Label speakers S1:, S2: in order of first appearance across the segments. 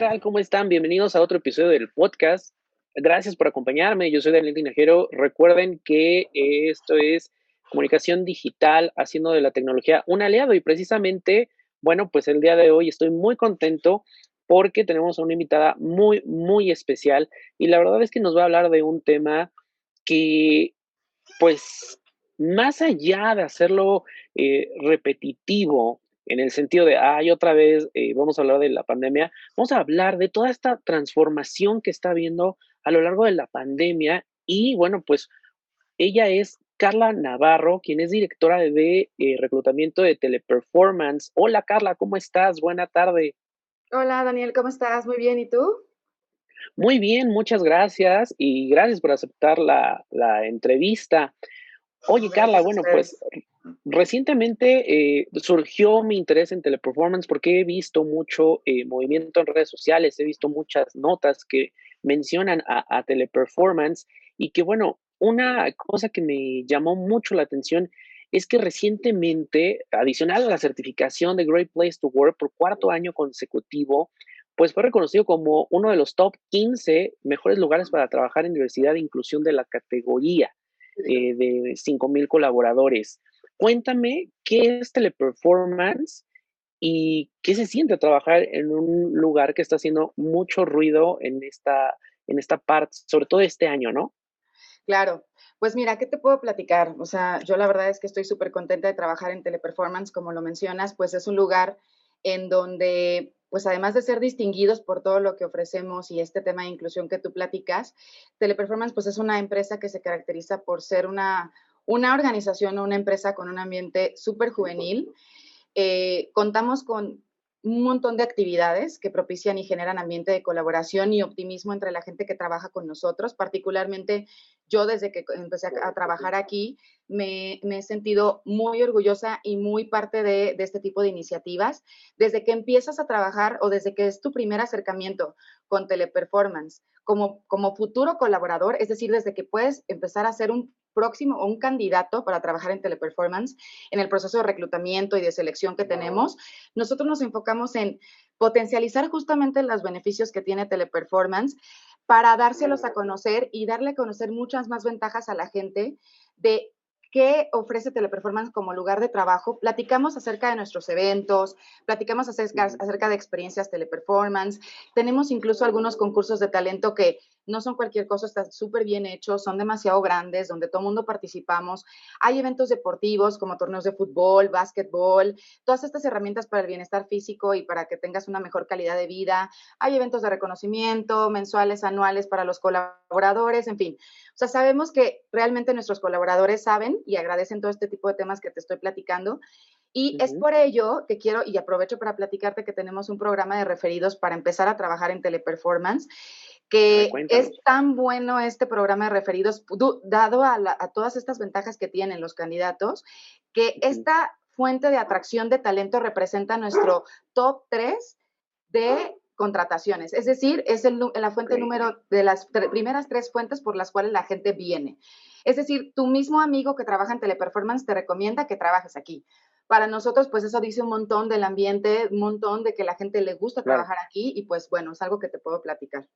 S1: tal? ¿Cómo están? Bienvenidos a otro episodio del podcast. Gracias por acompañarme. Yo soy Daniel Tinajero. Recuerden que esto es comunicación digital, haciendo de la tecnología un aliado. Y precisamente, bueno, pues el día de hoy estoy muy contento porque tenemos a una invitada muy, muy especial. Y la verdad es que nos va a hablar de un tema que, pues, más allá de hacerlo eh, repetitivo, en el sentido de, ay, otra vez eh, vamos a hablar de la pandemia, vamos a hablar de toda esta transformación que está habiendo a lo largo de la pandemia y bueno, pues ella es Carla Navarro, quien es directora de eh, reclutamiento de Teleperformance. Hola Carla, ¿cómo estás? Buena tarde.
S2: Hola Daniel, ¿cómo estás? Muy bien, ¿y tú?
S1: Muy bien, muchas gracias y gracias por aceptar la, la entrevista. Oye, Carla, bueno, pues Recientemente eh, surgió mi interés en teleperformance porque he visto mucho eh, movimiento en redes sociales, he visto muchas notas que mencionan a, teleperformance y que bueno, una cosa que me llamó mucho la atención es que recientemente, adicional a la certificación de Great Place to Work por cuarto año consecutivo, pues fue reconocido como uno de los top 15 mejores lugares para trabajar en diversidad e inclusión de la categoría eh, de 5.000 colaboradores. Cuéntame qué es teleperformance y qué se siente trabajar en un lugar que está haciendo mucho ruido en esta, en esta parte, sobre todo este año, ¿no?
S2: Claro, pues mira, ¿qué te puedo platicar? O sea, yo la verdad es que estoy súper contenta de trabajar en Teleperformance, como lo mencionas, pues es un lugar en donde, pues además de ser distinguidos por todo lo que ofrecemos y este tema de inclusión que tú platicas, Teleperformance pues es una empresa que se caracteriza por ser una, una organización o una empresa con un ambiente súper juvenil. Eh, contamos con un montón de actividades que propician y generan ambiente de colaboración y optimismo entre la gente que trabaja con nosotros. Particularmente yo desde que empecé a, trabajar aquí me, he sentido muy orgullosa y muy parte de, este tipo de iniciativas. Desde que empiezas a trabajar o desde que es tu primer acercamiento con Teleperformance como, como futuro colaborador, es decir, desde que puedes empezar a ser un próximo o un candidato para trabajar en teleperformance, en el proceso de reclutamiento y de selección que tenemos, nosotros nos enfocamos en potencializar justamente los beneficios que tiene teleperformance para dárselos a conocer y darle a conocer muchas más ventajas a la gente de qué ofrece Teleperformance como lugar de trabajo. Platicamos acerca de nuestros eventos, platicamos acerca, acerca de experiencias Teleperformance. Tenemos incluso algunos concursos de talento que no son cualquier cosa, están súper bien hechos, son demasiado grandes, donde todo el mundo participamos. Hay eventos deportivos como torneos de fútbol, básquetbol, todas estas herramientas para el bienestar físico y para que tengas una mejor calidad de vida. Hay eventos de reconocimiento mensuales, anuales para los colaboradores, en fin. O sea, sabemos que realmente nuestros colaboradores saben y agradecen todo este tipo de temas que te estoy platicando. Y es por ello que quiero, y aprovecho para platicarte que tenemos un programa de referidos para empezar a trabajar en teleperformance que es tan bueno este programa de referidos, dado a, todas estas ventajas que tienen los candidatos, que esta fuente de atracción de talento representa nuestro top 3 de contrataciones. Es decir, es la fuente número de las primeras tres fuentes por las cuales la gente viene. Es decir, tu mismo amigo que trabaja en teleperformance te recomienda que trabajes aquí. Para nosotros, pues eso dice un montón del ambiente, un montón de que la gente le gusta trabajar aquí y pues bueno, es algo que te puedo platicar.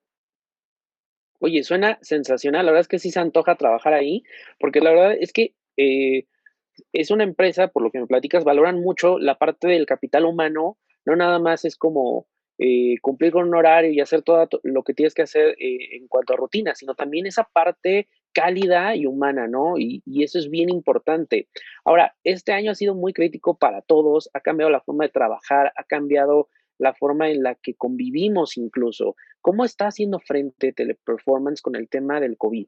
S1: Oye, suena sensacional, la verdad es que sí se antoja trabajar ahí, porque la verdad es que eh, es una empresa, por lo que me platicas, valoran mucho la parte del capital humano, no nada más es como eh, cumplir con un horario y hacer todo lo que tienes que hacer eh, en cuanto a rutina, sino también esa parte cálida y humana, ¿no? Y, eso es bien importante. Ahora, este año ha sido muy crítico para todos, ha cambiado la forma de trabajar, ha cambiado la forma en la que convivimos incluso. ¿Cómo está haciendo frente Teleperformance con el tema del COVID?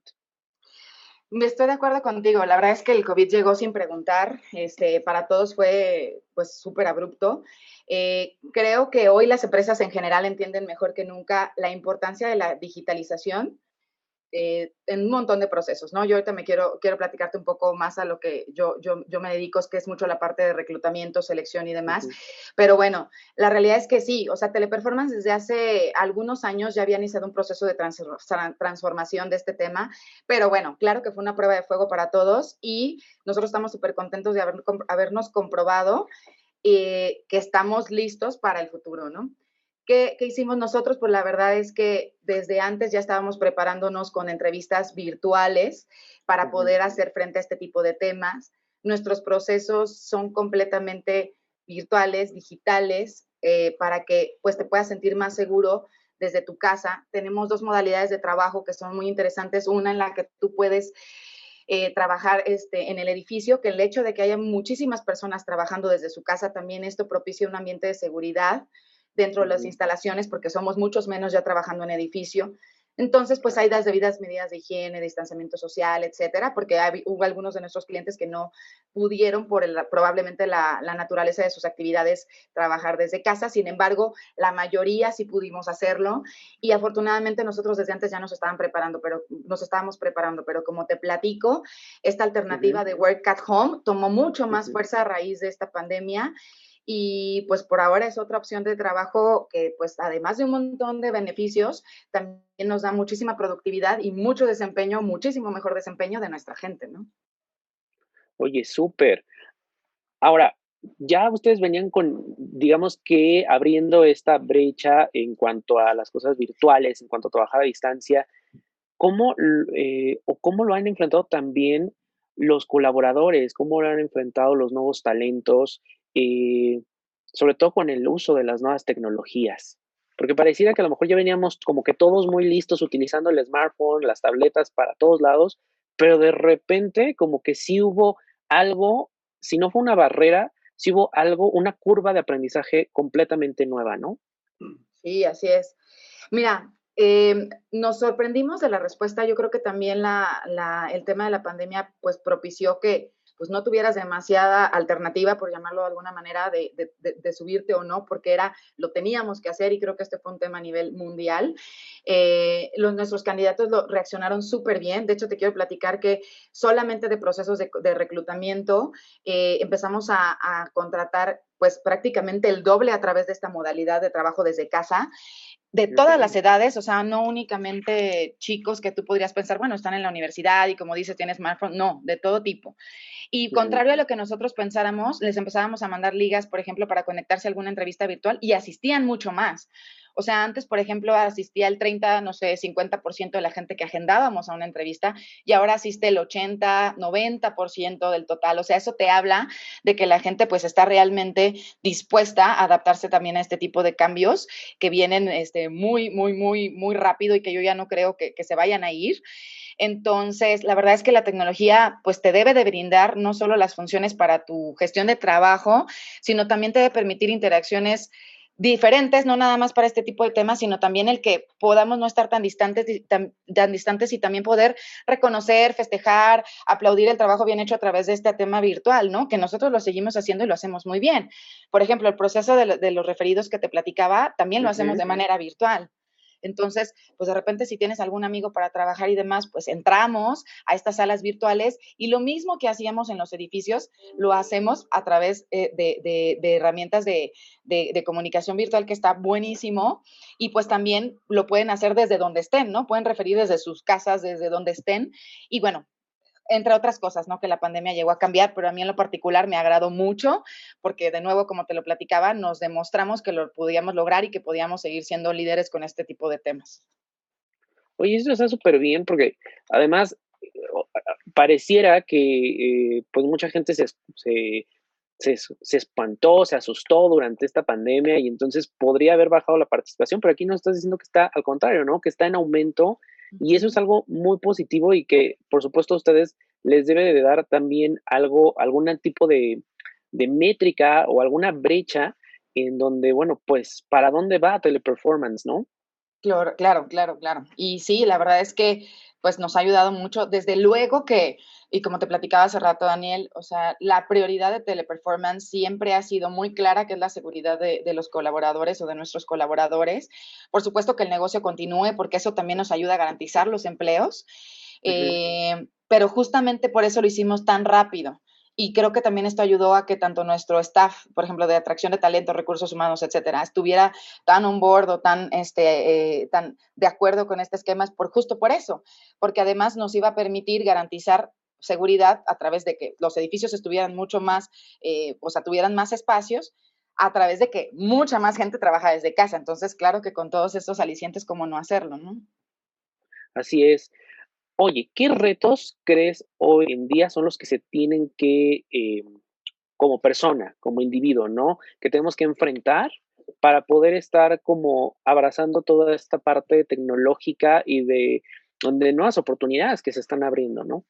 S2: Estoy de acuerdo contigo. La verdad es que el COVID llegó sin preguntar. Este, para todos fue pues súper abrupto. Eh, creo que hoy las empresas en general entienden mejor que nunca la importancia de la digitalización eh, en un montón de procesos, ¿no? Yo ahorita me quiero, quiero platicarte un poco más a lo que yo, yo, yo me dedico, es que es mucho la parte de reclutamiento, selección y demás, pero bueno, la realidad es que sí, o sea, Teleperformance desde hace algunos años ya había iniciado un proceso de transformación de este tema, pero bueno, claro que fue una prueba de fuego para todos y nosotros estamos súper contentos de haber, habernos comprobado eh, que estamos listos para el futuro, ¿no? ¿Qué, hicimos nosotros? Pues la verdad es que desde antes ya estábamos preparándonos con entrevistas virtuales para poder hacer frente a este tipo de temas. Nuestros procesos son completamente virtuales, digitales, eh, para que pues te puedas sentir más seguro desde tu casa. Tenemos dos modalidades de trabajo que son muy interesantes. Una en la que tú puedes eh, trabajar este, en el edificio, que el hecho de que haya muchísimas personas trabajando desde su casa, también esto propicia un ambiente de seguridad dentro de las instalaciones, porque somos muchos menos ya trabajando en edificio. Entonces, pues hay las debidas medidas de higiene, distanciamiento social, etcétera, porque hubo algunos de nuestros clientes que no pudieron por probablemente la, naturaleza de sus actividades trabajar desde casa. Sin embargo, la mayoría sí pudimos hacerlo y afortunadamente nosotros desde antes ya nos estaban preparando, pero nos estábamos preparando, pero como te platico, esta alternativa de work at home tomó mucho más fuerza a raíz de esta pandemia y pues por ahora es otra opción de trabajo que pues además de un montón de beneficios, también nos da muchísima productividad y mucho desempeño, muchísimo mejor desempeño de nuestra gente, ¿no?
S1: Oye, súper. Ahora, ya ustedes venían con, digamos que abriendo esta brecha en cuanto a las cosas virtuales, en cuanto a trabajar a distancia, ¿cómo, eh, o cómo lo han enfrentado también los colaboradores? ¿Cómo lo han enfrentado los nuevos talentos? Eh, sobre todo con el uso de las nuevas tecnologías. Porque pareciera que a lo mejor ya veníamos como que todos muy listos utilizando el smartphone, las tabletas para todos lados, pero de repente como que sí hubo algo, si no fue una barrera, sí hubo algo, una curva de aprendizaje completamente nueva, ¿no?
S2: Sí, así es. Mira, em, nos sorprendimos de la respuesta. Yo creo que también el tema de la pandemia pues propició que pues no tuvieras demasiada alternativa, por llamarlo de alguna manera, de, subirte o no, porque era, lo teníamos que hacer y creo que este fue un tema a nivel mundial. Eh, los, nuestros candidatos lo reaccionaron súper bien. De hecho, te quiero platicar que solamente de procesos de, reclutamiento eh, empezamos a, a contratar pues prácticamente el doble a través de esta modalidad de trabajo desde casa de todas las edades, o sea, no únicamente chicos que tú podrías pensar, bueno, están en la universidad y como dices, tienen smartphone, no, de todo tipo. Y contrario a lo que nosotros pensáramos, les empezábamos a mandar ligas, por ejemplo, para conectarse a alguna entrevista virtual y asistían mucho más. O sea, antes, por ejemplo, asistía el 30, no sé, 50% de la gente que agendábamos a una entrevista y ahora asiste el 80, 90% del total. O sea, eso te habla de que la gente pues está realmente dispuesta a adaptarse también a este tipo de cambios que vienen este, muy, muy, muy, muy rápido y que yo ya no creo que, se vayan a ir. Entonces, la verdad es que la tecnología pues te debe de brindar no solo las funciones para tu gestión de trabajo, sino también te debe permitir interacciones diferentes, no nada más para este tipo de temas, sino también el que podamos no estar tan distantes, tan, distantes y también poder reconocer, festejar, aplaudir el trabajo bien hecho a través de este tema virtual, ¿no? Que nosotros lo seguimos haciendo y lo hacemos muy bien. Por ejemplo, el proceso de, los referidos que te platicaba, también lo hacemos de manera virtual. Entonces, pues de repente si tienes algún amigo para trabajar y demás, pues entramos a estas salas virtuales y lo mismo que hacíamos en los edificios, lo hacemos a través eh, de, herramientas de, de, comunicación virtual que está buenísimo y pues también lo pueden hacer desde donde estén, ¿no? Pueden referir desde sus casas, desde donde estén y bueno, entre otras cosas, ¿no? Que la pandemia llegó a cambiar, pero a mí en lo particular me agradó mucho porque de nuevo, como te lo platicaba, nos demostramos que lo podíamos lograr y que podíamos seguir siendo líderes con este tipo de temas.
S1: Oye, eso está súper bien porque además pareciera que eh, pues mucha gente se, se, se, espantó, se asustó durante esta pandemia y entonces podría haber bajado la participación, pero aquí nos estás diciendo que está al contrario, ¿no? Que está en aumento y eso es algo muy positivo y que, por supuesto, a ustedes les debe de dar también algo, algún tipo de, métrica o alguna brecha en donde, bueno, pues, ¿para dónde va Teleperformance, no?
S2: Claro, claro, claro, claro. Y sí, la verdad es que pues nos ha ayudado mucho. Desde luego que, y como te platicaba hace rato, Daniel, o sea, la prioridad de Teleperformance siempre ha sido muy clara, que es la seguridad de, los colaboradores o de nuestros colaboradores. Por supuesto que el negocio continúe, porque eso también nos ayuda a garantizar los empleos. Eh, pero justamente por eso lo hicimos tan rápido y creo que también esto ayudó a que tanto nuestro staff, por ejemplo, de atracción de talento, recursos humanos, etcétera, estuviera tan on board o tan, este, eh, tan de acuerdo con este esquema, por justo por eso, porque además nos iba a permitir garantizar seguridad a través de que los edificios estuvieran mucho más, eh, o sea, tuvieran más espacios, a través de que mucha más gente trabaja desde casa. Entonces, claro que con todos estos alicientes, ¿cómo no hacerlo, no?
S1: Así es. Oye, ¿qué retos crees hoy en día son los que se tienen que, eh, como persona, como individuo, ¿no? Que tenemos que enfrentar para poder estar como abrazando toda esta parte tecnológica y de, de nuevas oportunidades que se están abriendo, ¿no?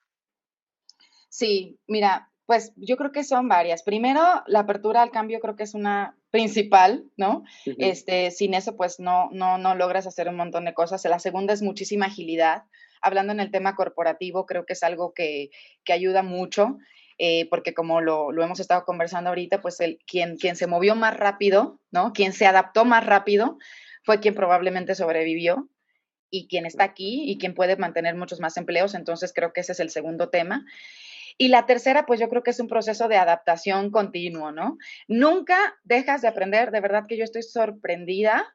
S2: Sí, mira, pues yo creo que son varias. Primero, la apertura al cambio creo que es una principal, ¿no? Este, sin eso, pues no, no, no logras hacer un montón de cosas. La segunda es muchísima agilidad. Hablando en el tema corporativo, creo que es algo que, que ayuda mucho, eh, porque como lo, lo, hemos estado conversando ahorita, pues el, quien, quien se movió más rápido, ¿no? Quien se adaptó más rápido fue quien probablemente sobrevivió y quien está aquí y quien puede mantener muchos más empleos. Entonces creo que ese es el segundo tema. Y la tercera, pues yo creo que es un proceso de adaptación continuo, ¿no? Nunca dejas de aprender, de verdad que yo estoy sorprendida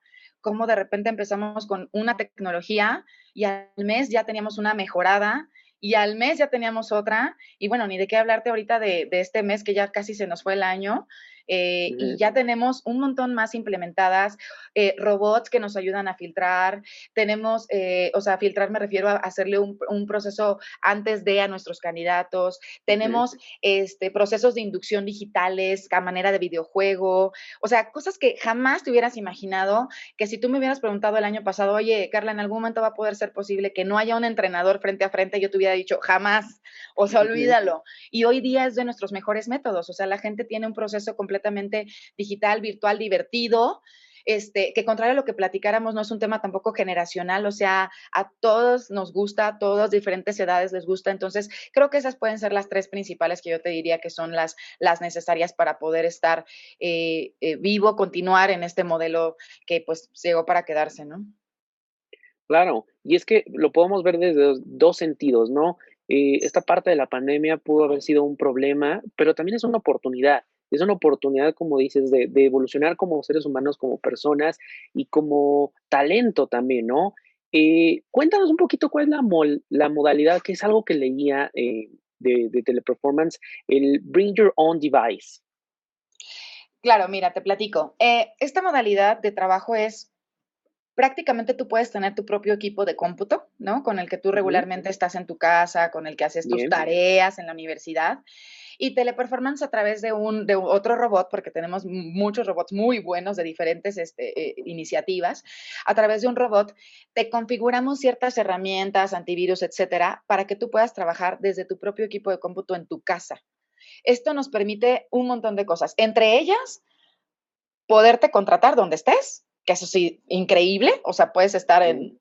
S2: cómo de repente empezamos con una tecnología y al mes ya teníamos una mejorada y al mes ya teníamos otra. Y bueno, ni de qué hablarte ahorita de, de este mes que ya casi se nos fue el año. Eh, y ya tenemos un montón más implementadas, eh, robots que nos ayudan a filtrar, tenemos, eh, o sea, filtrar me refiero a hacerle un, proceso antes de a nuestros candidatos, tenemos este, procesos de inducción digitales a manera de videojuego, o sea, cosas que jamás te hubieras imaginado, que si tú me hubieras preguntado el año pasado, oye, Carla, ¿en algún momento va a poder ser posible que no haya un entrenador frente a frente? Yo te hubiera dicho, jamás, o sea, olvídalo. Y hoy día es de nuestros mejores métodos, o sea, la gente tiene un proceso completo completamente digital, virtual, divertido. Este, que contrario a lo que platicáramos, no es un tema tampoco generacional, o sea, a todos nos gusta, a todas diferentes edades les gusta, entonces creo que esas pueden ser las tres principales que yo te diría que son las, las necesarias para poder estar eh, eh, vivo, continuar en este modelo que pues llegó para quedarse, ¿no?
S1: Claro, y es que lo podemos ver desde dos sentidos, ¿no? Eh, esta parte de la pandemia pudo haber sido un problema, pero también es una oportunidad es una oportunidad, como dices, de, evolucionar como seres humanos, como personas y como talento también, ¿no? Eh, cuéntanos un poquito cuál es la, la modalidad, que es algo que leía eh, de, teleperformance, el Bring Your Own Device.
S2: Claro, mira, te platico. Eh, esta modalidad de trabajo es prácticamente tú puedes tener tu propio equipo de cómputo, ¿no? Con el que tú regularmente estás en tu casa, con el que haces tus tareas en la universidad y teleperformance a través de, un, de otro robot, porque tenemos muchos robots muy buenos de diferentes este, eh, iniciativas, a través de un robot te configuramos ciertas herramientas, antivirus, etcétera, para que tú puedas trabajar desde tu propio equipo de cómputo en tu casa. Esto nos permite un montón de cosas, entre ellas, poderte contratar donde estés, que eso sí, increíble, o sea, puedes estar en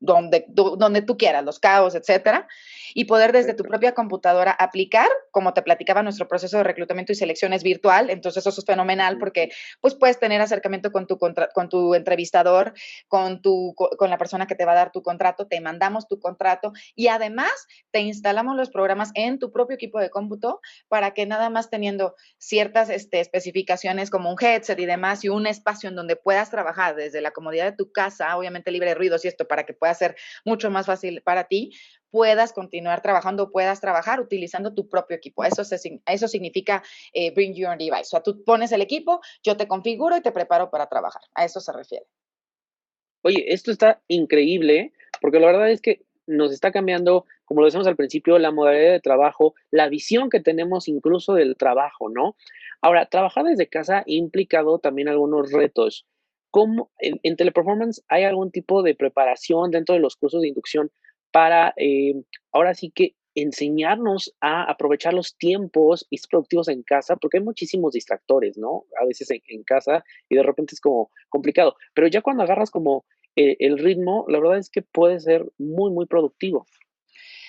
S2: donde, donde tú quieras, los caos, etcétera, y poder desde tu propia computadora aplicar, como te platicaba, nuestro proceso de reclutamiento y selección es virtual, entonces eso es fenomenal porque pues puedes tener acercamiento con tu, con tu entrevistador, con, tu, con la persona que te va a dar tu contrato, te mandamos tu contrato y además te instalamos los programas en tu propio equipo de cómputo para que nada más teniendo ciertas este, especificaciones como un headset y demás y un espacio en donde puedas trabajar desde la comodidad de tu casa, obviamente libre de ruidos y esto para que puedas ser mucho más fácil para ti, puedas continuar trabajando, puedas trabajar utilizando tu propio equipo. Eso, eso significa eh, bring your device. O sea, tú pones el equipo, yo te configuro y te preparo para trabajar. A eso se refiere.
S1: Oye, esto está increíble, porque la verdad es que nos está cambiando, como lo decíamos al principio, la modalidad de trabajo, la visión que tenemos incluso del trabajo, ¿no? Ahora, trabajar desde casa ha implicado también algunos retos. ¿Cómo en, Teleperformance hay algún tipo de preparación dentro de los cursos de inducción para eh, ahora sí que enseñarnos a aprovechar los tiempos y productivos en casa, porque hay muchísimos distractores, ¿no? A veces en, casa y de repente es como complicado, pero ya cuando agarras como eh, el ritmo, la verdad es que puede ser muy, muy productivo.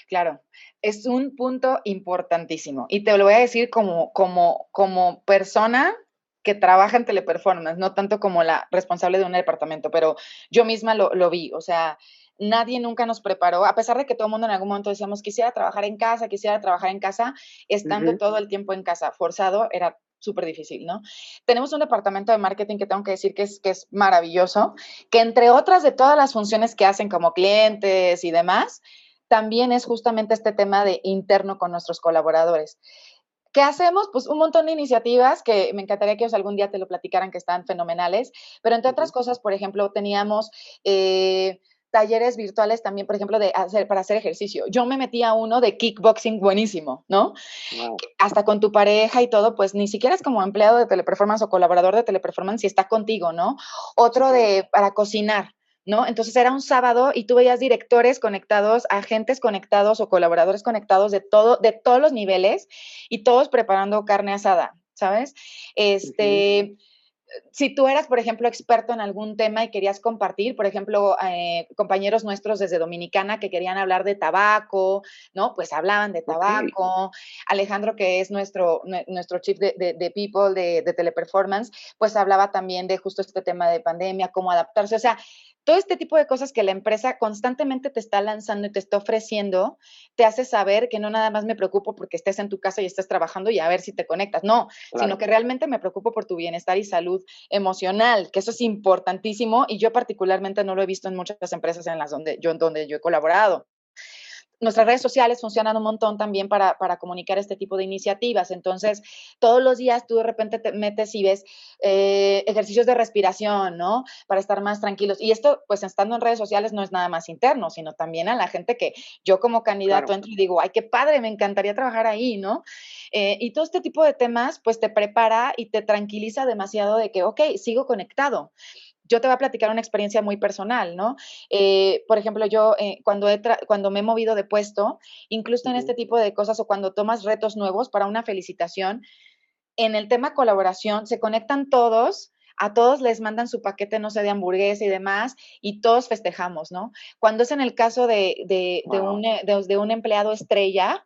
S2: Claro, es un punto importantísimo y te lo voy a decir como, como, como persona que trabaja en teleperformance, no tanto como la responsable de un departamento, pero yo misma lo, lo vi, o sea, nadie nunca nos preparó, a pesar de que todo el mundo en algún momento decíamos, quisiera trabajar en casa, quisiera trabajar en casa, estando todo el tiempo en casa, forzado, era súper difícil, ¿no? Tenemos un departamento de marketing que tengo que decir que es, que es maravilloso, que entre otras de todas las funciones que hacen como clientes y demás, también es justamente este tema de interno con nuestros colaboradores ¿Qué hacemos? Pues un montón de iniciativas que me encantaría que ellos algún día te lo platicaran, que están fenomenales, pero entre otras cosas, por ejemplo, teníamos eh, talleres virtuales también, por ejemplo, de hacer, para hacer ejercicio. Yo me metí a uno de kickboxing buenísimo, ¿no? Hasta con tu pareja y todo, pues ni siquiera es como empleado de teleperformance o colaborador de teleperformance si está contigo, ¿no? Otro de para cocinar. ¿No? Entonces era un sábado y tú veías directores conectados, agentes conectados o colaboradores conectados de todo, de todos los niveles y todos preparando carne asada, ¿sabes? Este, si tú eras, por ejemplo, experto en algún tema y querías compartir, por ejemplo, eh, compañeros nuestros desde Dominicana que querían hablar de tabaco, ¿no? Pues hablaban de tabaco. Alejandro, que es nuestro, nuestro chief de, de, people de, de teleperformance, pues hablaba también de justo este tema de pandemia, cómo adaptarse. O sea, todo este tipo de cosas que la empresa constantemente te está lanzando y te está ofreciendo, te hace saber que no nada más me preocupo porque estés en tu casa y estés trabajando y a ver si te conectas, no, sino que realmente me preocupo por tu bienestar y salud emocional, que eso es importantísimo y yo particularmente no lo he visto en muchas empresas en las donde yo, donde yo he colaborado nuestras redes sociales funcionan un montón también para, comunicar este tipo de iniciativas. Entonces, todos los días tú de repente te metes y ves eh, ejercicios de respiración, ¿no? Para estar más tranquilos. Y esto, pues estando en redes sociales, no es nada más interno, sino también a la gente que yo como candidato entro y digo, ay, qué padre, me encantaría trabajar ahí, ¿no? Eh, y todo este tipo de temas, pues te prepara y te tranquiliza demasiado de que, ok, sigo conectado yo te voy a platicar una experiencia muy personal, ¿no? Eh, por ejemplo, yo eh, cuando, cuando me he movido de puesto, incluso en este tipo de cosas o cuando tomas retos nuevos para una felicitación, en el tema colaboración se conectan todos a todos les mandan su paquete, no sé, de hamburguesa y demás, y todos festejamos, ¿no? Cuando es en el caso de, de, un, eh, de, un, empleado estrella,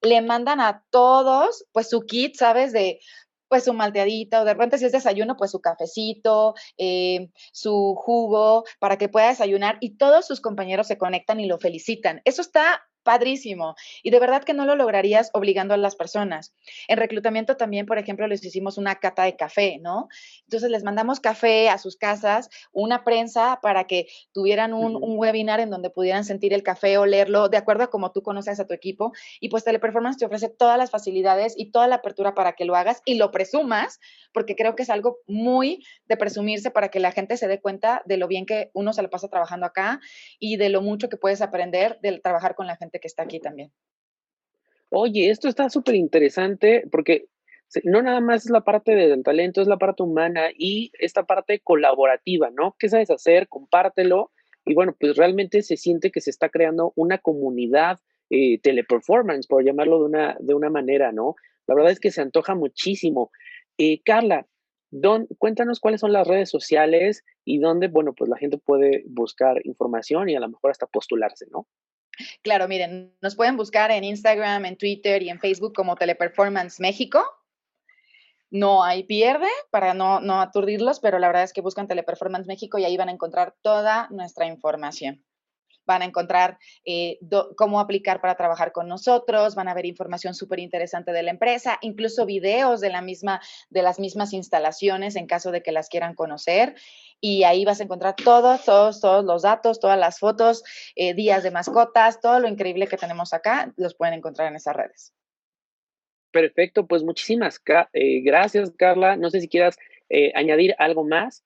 S2: le mandan a todos, pues su kit, ¿sabes? De pues su malteadita o de repente si es desayuno, pues su cafecito, eh, su jugo para que pueda desayunar y todos sus compañeros se conectan y lo felicitan. Eso está padrísimo. Y de verdad que no lo lograrías obligando a las personas. En reclutamiento también, por ejemplo, les hicimos una cata de café, ¿no? Entonces les mandamos café a sus casas, una prensa para que tuvieran un, webinar en donde pudieran sentir el café, o leerlo de acuerdo a como tú conoces a tu equipo. Y pues Teleperformance te ofrece todas las facilidades y toda la apertura para que lo hagas y lo presumas, porque creo que es algo muy de presumirse para que la gente se dé cuenta de lo bien que uno se lo pasa trabajando acá y de lo mucho que puedes aprender del trabajar con la gente que está aquí también.
S1: Oye, esto está súper interesante porque no nada más es la parte del talento, es la parte humana y esta parte colaborativa, ¿no? ¿Qué sabes hacer? Compártelo. Y bueno, pues realmente se siente que se está creando una comunidad eh, teleperformance, por llamarlo de una, de una manera, ¿no? La verdad es que se antoja muchísimo. Eh, Carla, cuéntanos cuáles son las redes sociales y dónde, bueno, pues la gente puede buscar información y a lo mejor hasta postularse, ¿no?
S2: Claro, miren, nos pueden buscar en Instagram, en Twitter y en Facebook como Teleperformance México. No hay pierde para no, no aturdirlos, pero la verdad es que buscan Teleperformance México y ahí van a encontrar toda nuestra información van a encontrar eh, cómo aplicar para trabajar con nosotros, van a ver información súper interesante de la empresa, incluso videos de, la misma, de las mismas instalaciones en caso de que las quieran conocer. Y ahí vas a encontrar todos, todos, todos los datos, todas las fotos, eh, días de mascotas, todo lo increíble que tenemos acá, los pueden encontrar en esas redes.
S1: Perfecto, pues muchísimas eh, gracias, Carla. No sé si quieras añadir algo más.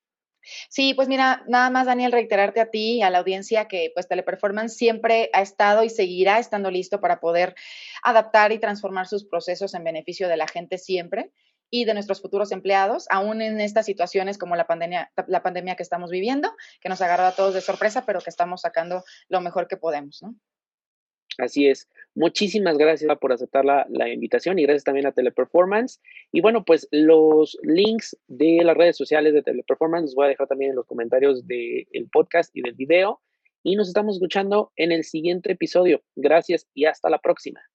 S2: Sí, pues mira, nada más, Daniel, reiterarte a ti y a la audiencia que pues Teleperformance siempre ha estado y seguirá estando listo para poder adaptar y transformar sus procesos en beneficio de la gente siempre y de nuestros futuros empleados, aún en estas situaciones como la pandemia, la pandemia que estamos viviendo, que nos agarró a todos de sorpresa, pero que estamos sacando lo mejor que podemos, ¿no?
S1: Así es. Muchísimas gracias por aceptar la, invitación y gracias también a Teleperformance. Y bueno, pues los links de las redes sociales de Teleperformance los voy a dejar también en los comentarios del podcast y del video. Y nos estamos escuchando en el siguiente episodio. Gracias y hasta la próxima.